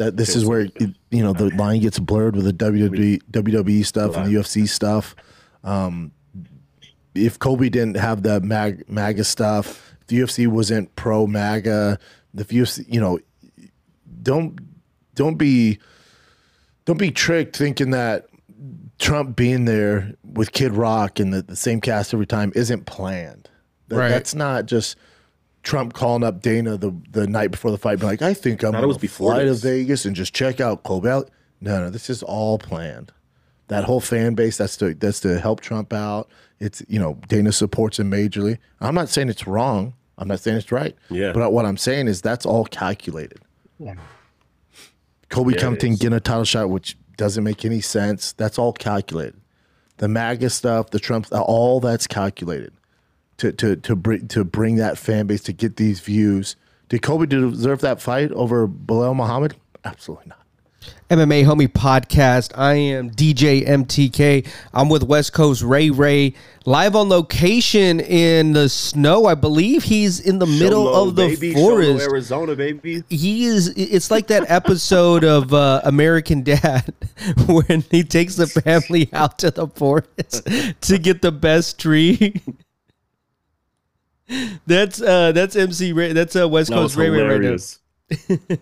That this is where it, you know the line gets blurred with the WWE, WWE stuff and the UFC stuff. Um, if Colby didn't have the mag, MAGA stuff, if the UFC wasn't pro MAGA, the UFC, you know, don't don't be don't be tricked thinking that Trump being there with Kid Rock and the, the same cast every time isn't planned. That, Right. That's not just Trump calling up Dana the, the night before the fight, being like, I think I'm Thought it was going to before fly to. Vegas and just check out Colby. No, no, this is all planned. That whole fan base, that's to that's to help Trump out. It's you know Dana supports him majorly. I'm not saying it's wrong. I'm not saying it's right. Yeah. But what I'm saying is that's all calculated. Colby Yeah, it Covington is. getting a title shot, which doesn't make any sense. That's all calculated. The MAGA stuff, the Trump, all that's calculated to to to bring to bring that fan base to get these views. Did Colby deserve that fight over Belal Muhammad? Absolutely not. MMA Homie Podcast. I am DJ MTK. I'm with West Coast Ray Ray, live on location in the snow. I believe he's in the middle Show Low, of the baby, Show Low, forest. Arizona, baby. he is it's like that episode of uh, american dad when he takes the family out to the forest to get the best tree that's uh that's mc ray that's uh west coast ray ray right now.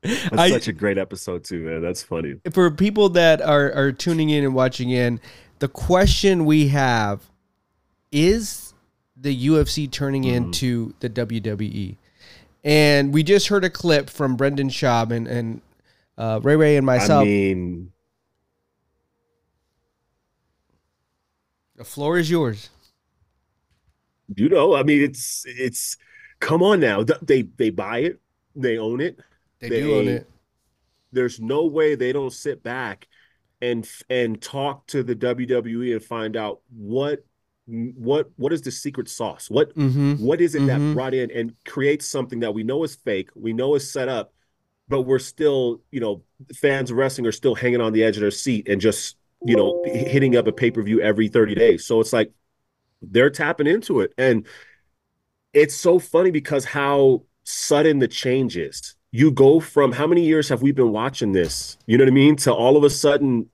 That's I- such a great episode too, man. That's funny. for people that are are tuning in and watching in the question we have is the UFC turning Mm-hmm. into the WWE and we just heard a clip from Brendan Schaub and and uh, Ray Ray and myself I mean, The floor is yours. You know, I mean, it's it's. Come on now, they they buy it, they own it. They, do own it. There's no way they don't sit back and and talk to the WWE and find out what what what is the secret sauce? What Mm-hmm. What is it Mhm. that brought in and creates something that we know is fake, we know is set up, but we're still, you know, fans of wrestling are still hanging on the edge of their seat and just, you know, hitting up a pay per view every 30 days. So it's like they're tapping into it. And it's so funny because how sudden the change is. You go from how many years have we been watching this? You know what I mean? To all of a sudden,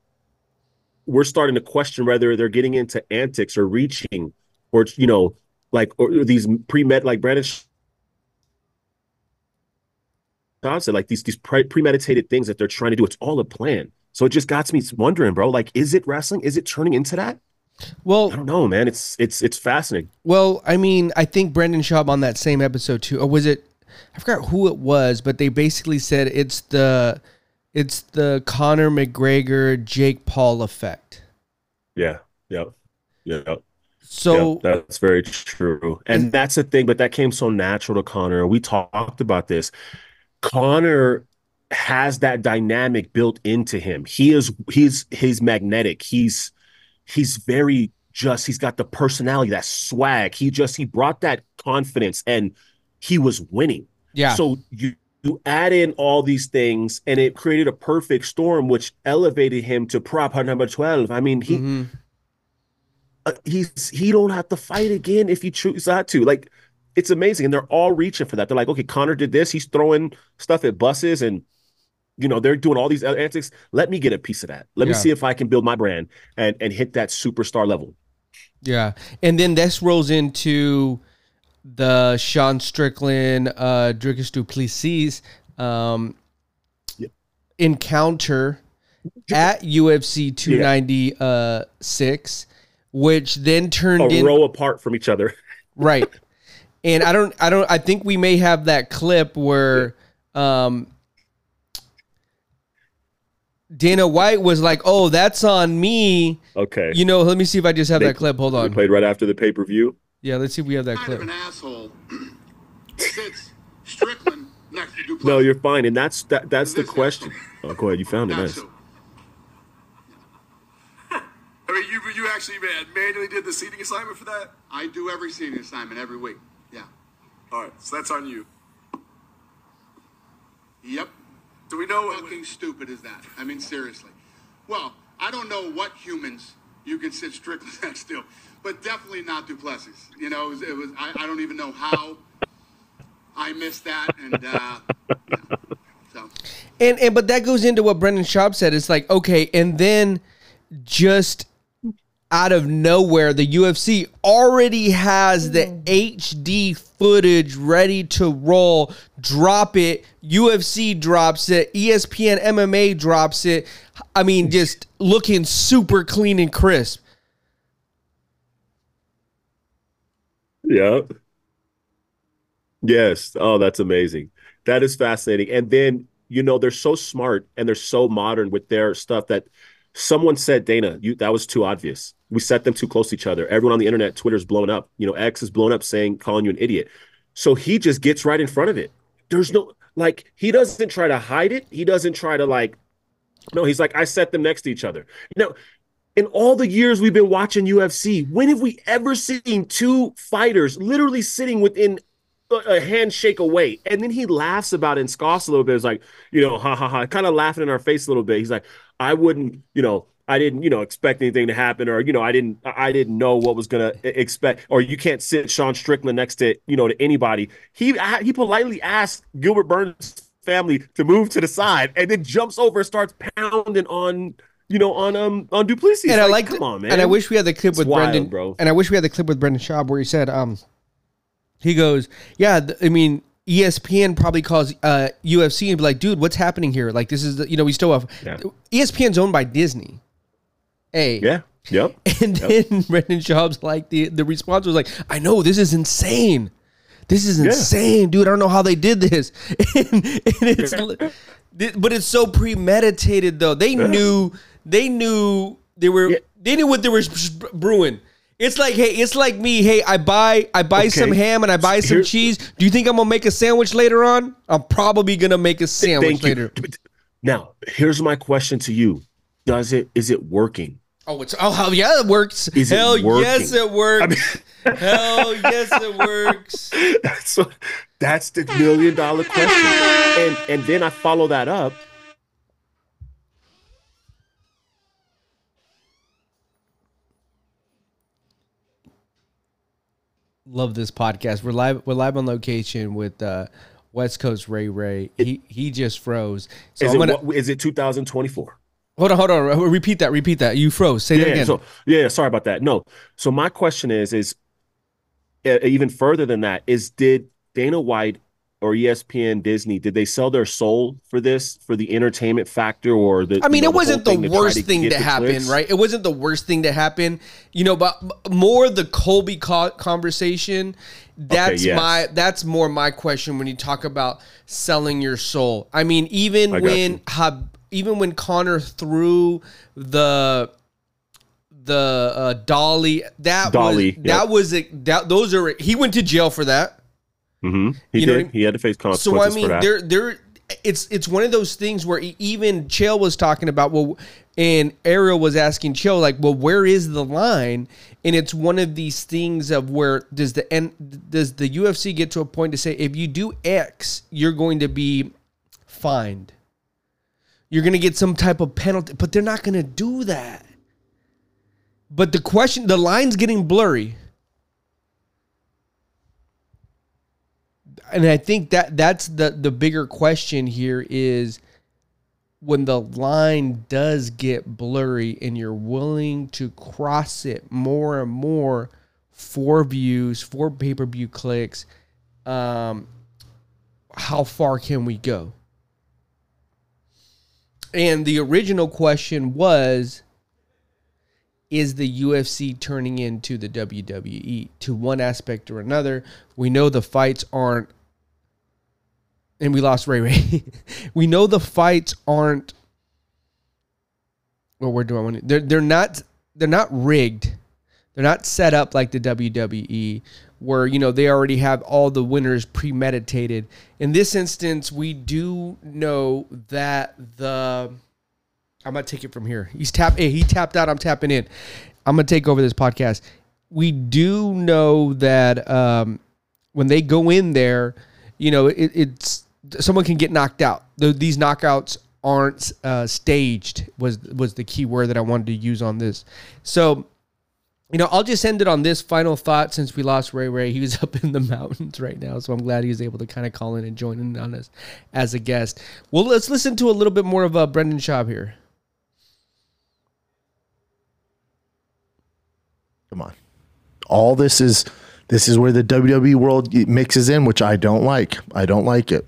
we're starting to question whether they're getting into antics or reaching or you know like or these pre-med like Brendan said like these these pre- premeditated things that they're trying to do it's all a plan so it just got me wondering bro like is it wrestling is it turning into that I don't know man it's it's it's fascinating well, I mean, I think Brendan Schaub on that same episode too, or was it? I forgot who it was, but they basically said it's the it's the Conor McGregor Jake Paul effect. yeah yeah yeah So Yeah, that's very true. And that's the thing, but that came so natural to Conor. We talked about this. Conor has that dynamic built into him. He is he's he's magnetic. He's he's very just he's got the personality, that swag. He just he brought that confidence and he was winning. yeah, So you you add in all these things and it created a perfect storm which elevated him to prop number 12. I mean, he Mhm. uh, he's he don't have to fight again if he chooses not to. Like it's amazing, and they're all reaching for that. They're like, okay, Conor did this. He's throwing stuff at buses, and you know they're doing all these other antics. Let me get a piece of that. Let me see if I can build my brand and and hit that superstar level. yeah, and then this rolls into the Sean Strickland, uh, Dricus Du Plessis, um, Yep. encounter at UFC 296, which then turned A in row apart from each other. right. And I don't, I don't, I think we may have that clip where, um, Dana White was like, "Oh, that's on me." Okay, You know, let me see if I just have They- that clip. Hold we on. played right after the pay per view. Yeah, let's see if we have that kind clip. of an asshole sits Strickland next to Du Plessis. No, you're fine, and that's that. That's the question. Oh, go ahead. You found it. Nice. so. I mean, you you actually man, manually did the seating assignment for that? I do every seating assignment every week. Yeah. All right, so that's on you. Yep. Do we know? How fucking stupid is that? I mean, seriously. Well, I don't know what humans you can sit strictly next to, but definitely not Du Plessis. You know, it was. It was I, I don't even know how I missed that, and uh, yeah. So And and but that goes into what Brendan Schaub said. It's like okay, and then just out of nowhere, the UFC already has the HD footage ready to roll. Drop it. UFC drops it. ESPN MMA drops it. I mean, just looking super clean and crisp. Yeah. Yes. Oh, that's amazing. That is fascinating. And then, you know, they're so smart and they're so modern with their stuff that someone said, Dana, you that was too obvious. We set them too close to each other. Everyone on the internet, Twitter's blown up. You know, X is blown up saying, calling you an idiot. So he just gets right in front of it. There's no like he doesn't try to hide it. He doesn't try to like, no, he's like, I set them next to each other. You know, in all the years we've been watching UFC, when have we ever seen two fighters literally sitting within a, handshake away? And then he laughs about it and scoffs a little bit. It's like, you know, ha ha ha, kind of laughing in our face a little bit. He's like, I wouldn't, you know, I didn't, you know, expect anything to happen, or you know, I didn't, I didn't know what was gonna expect, or you can't sit Sean Strickland next to, you know, to anybody. He he politely asked Gilbert Burns' family to move to the side, and then jumps over and starts pounding on, you know, on um on Du Plessis. and I like, like, come on, man. and I wish we had the clip It's with wild, Brendan, bro. And I wish we had the clip with Brendan Schaub where he said, um, he goes, yeah, th- I mean, ESPN probably calls uh, UFC and be like, dude, what's happening here? Like, this is, the, you know, we still have Yeah. ESPN's owned by Disney. A. yeah, yep. And then Brendan Schaub's like, the, the response was like, I know, this is insane. This is insane, dude. I don't know how they did this. and, and it's, but it's so premeditated, though. They knew, they knew they were, Yeah. they knew what they were brewing. It's like, hey, it's like me. Hey, I buy, I buy some ham and I buy some Here- cheese. Do you think I'm gonna make a sandwich later on? I'm probably gonna make a sandwich later. Now, here's my question to you: Does it? Is it working? Oh, it's oh hell yeah, it works. Is it hell working? yes, it works. hell yes, it works. That's what, that's the million dollar question. And and then I follow that up. Love this podcast. We're live. We're live on location with uh, West Coast Ray Ray. He he just froze. So Is I'm it gonna what, is it 2024? hold on. Hold on. Repeat that. Repeat that. You froze. Say that Yeah, again. so yeah, sorry about that. No. So my question is is even further than that is did Dana White or ESPN Disney did they sell their soul for this for the entertainment factor or the I mean, you know, it the wasn't the thing worst to thing to happen, clicks? right? It wasn't the worst thing to happen, you know. But more the Colby conversation. That's yes. my. That's more my question when you talk about selling your soul. I mean, even I when. Hab, even when Conor threw the the uh, dolly, that Dolly, was that was a, that. Those are he went to jail for that. Mhm. He You did. I mean? He had to face consequences. So I mean, there, there, it's it's one of those things where even Chael was talking about. Well, and Ariel was asking Chael like, well, where is the line? And it's one of these things of where does the end does the UFC get to a point to say if you do X, you're going to be fined. You're going to get some type of penalty, but they're not going to do that. But the question, the line's getting blurry. And I think that that's the the bigger question here is when the line does get blurry and you're willing to cross it more and more for views, for pay-per-view clicks, um, how far can we go? And the original question was is the UFC turning into the WWE to one aspect or another? We know the fights aren't, and we lost Ray Ray. we know the fights aren't. Well, we're doing. They're they're not they're not rigged. They're not set up like the WWE, where you know they already have all the winners premeditated. In this instance, we do know that the I'm gonna take it from here. He's tap. Hey, he tapped out. I'm tapping in. I'm gonna take over this podcast. We do know that um, when they go in there, you know, it, it's someone can get knocked out. The, these knockouts aren't uh, staged. Was was the key word that I wanted to use on this. So you know, I'll just end it on this final thought since we lost Ray Ray. He was up in the mountains right now, so I'm glad he was able to kind of call in and join in on us as a guest. Well, let's listen to a little bit more of uh, Brendan Schaub here. Come on. All this is this is where the WWE world mixes in, which I don't like. I don't like it.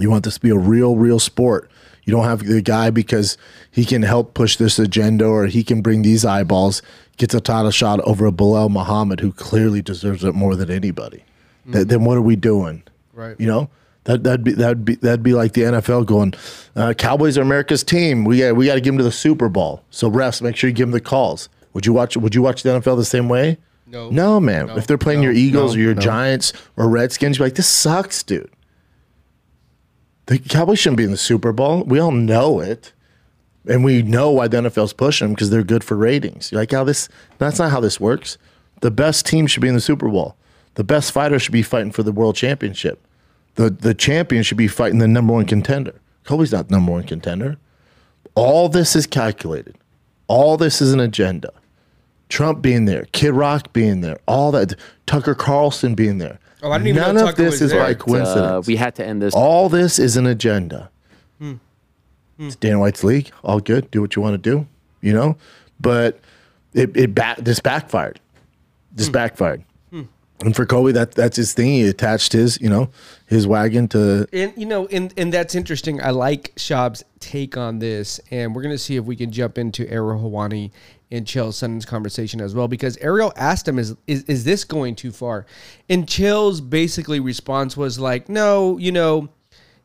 You want this to be a real, real sport. You don't have the guy because he can help push this agenda or he can bring these eyeballs, gets a title shot over a Belal Muhammad who clearly deserves it more than anybody. Th- then what are we doing? Right. You know? That that'd be that'd be that'd be like the NFL going, uh, Cowboys are America's team. We got we got to give them to the Super Bowl. So refs, make sure you give them the calls. Would you watch Would you watch the NFL the same way? No. No, man. No. if they're playing No. your Eagles No. or your. Giants or Redskins, you're like, this sucks, dude. The Cowboys shouldn't be in the Super Bowl. We all know it. And we know why the NFL's pushing them because they're good for ratings. You're like, how this that's not how this works. The best team should be in the Super Bowl. The best fighter should be fighting for the world championship. The the champion should be fighting the number one contender. Colby's not number one contender. All this is calculated. All this is an agenda. Trump being there, Kid Rock being there, all that, Tucker Carlson being there. Oh, I didn't even None know of Tucker this was is there. by coincidence. Uh, we had to end this. all this is an agenda. Hmm. It's Dana White's league. All good. Do what you want to do. You know, but it it back this backfired. This Hmm. backfired. And for Colby, that that's his thing. He attached his you know his wagon to And you know, and and that's interesting. I like Schaub's take on this, and we're gonna see if we can jump into Ariel Helwani and Chael Sonnen's conversation as well, because Ariel asked him, "Is is is this going too far?" And Chael's basically response was like, "No, you know,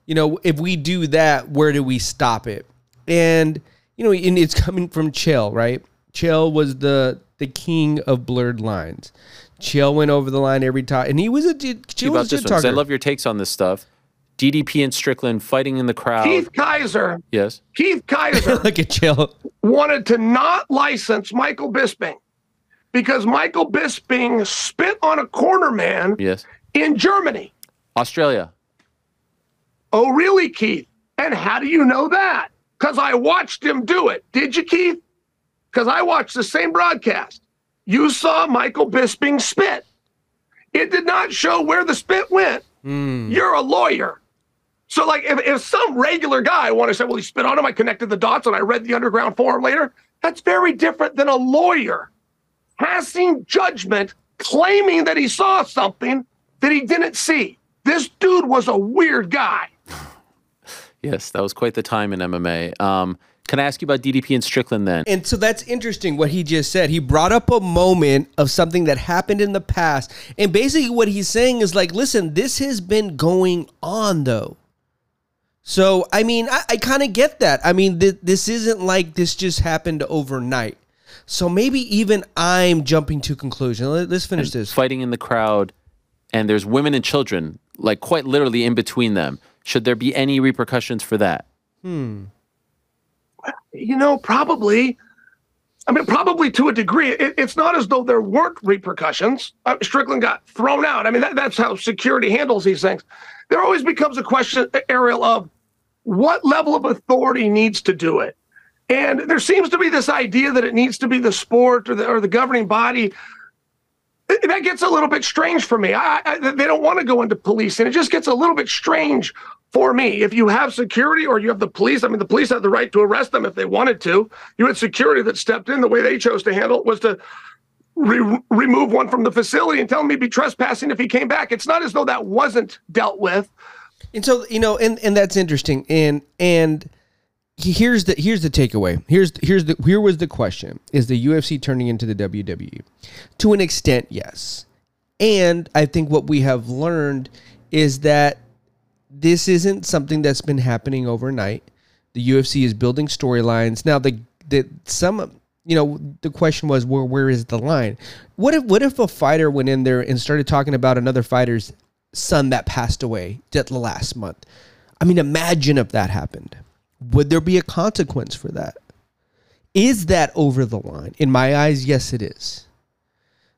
you know, if we do that, where do we stop it?" And you know, and it's coming from Chael, right? Chael was the the king of blurred lines. Chael went over the line every time, and he was a Chael about was a this one 'cause I talker. love your takes on this stuff. DDP and Strickland fighting in the crowd. Keith Kizer, Yes. Keith Kizer Look at Chill. wanted to not license Michael Bisping because Michael Bisping spit on a corner man Yes. in Germany. Australia. Oh, really, Keith? And how do you know that? Because I watched him do it. Did you, Keith? Because I watched the same broadcast. You saw Michael Bisping spit. It did not show where the spit went. You're a lawyer. So, like, if, if some regular guy want to say, well, he spit on him, I connected the dots and I read the underground forum later, that's very different than a lawyer passing judgment, claiming that he saw something that he didn't see. This dude was a weird guy. Yes, that was quite the time in MMA. Um, can I ask you about DDP and Strickland then? And so that's interesting what he just said. He brought up a moment of something that happened in the past. And basically, what he's saying is like, listen, this has been going on though. So, I mean, I, I kind of get that. I mean, th- this isn't like this just happened overnight. So maybe even I'm jumping to conclusion. Let, us finish this. Fighting in the crowd, and there's women and children, like quite literally in between them. Should there be any repercussions for that? Hmm. You know, probably. I mean, probably to a degree. It, it's not as though there weren't repercussions. Uh, Strickland got thrown out. I mean, that, that's how security handles these things. There always becomes a question, Ariel, of what level of authority needs to do it. And there seems to be this idea that it needs to be the sport or the, or the governing body. Th- That gets a little bit strange for me. I, I, they don't want to go into police, and It just gets a little bit strange for me. If you have security or you have the police, I mean, the police had the right to arrest them if they wanted to. You had security that stepped in. The way they chose to handle it was to re- remove one from the facility and tell him he'd be trespassing if he came back. It's not as though that wasn't dealt with. And so you know, and and that's interesting. And and here's the here's the takeaway. Here's here's the here was the question: Is the UFC turning into the WWE? To an extent, yes. And I think what we have learned is that this isn't something that's been happening overnight. The UFC is building storylines now. The the some you know the question was where where is the line? What if what if a fighter went in there and started talking about another fighter's son that passed away last month? I mean, imagine if that happened. Would there be a consequence for that? Is that over the line? In my eyes, yes, it is.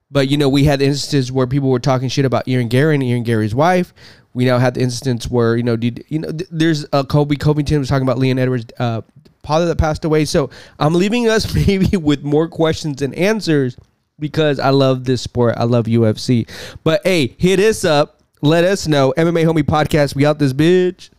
But you know, we had instances where people were talking shit about Ian Garry and Ian Garry's wife. We now had the instance where you know, did you know? th- There's a Colby Covington was talking about Leon Edwards' uh, father that passed away. So I'm leaving us maybe with more questions than answers. because I love this sport. I love UFC. But hey, hit us up. Let us know. MMA Homie Podcast. We out this bitch.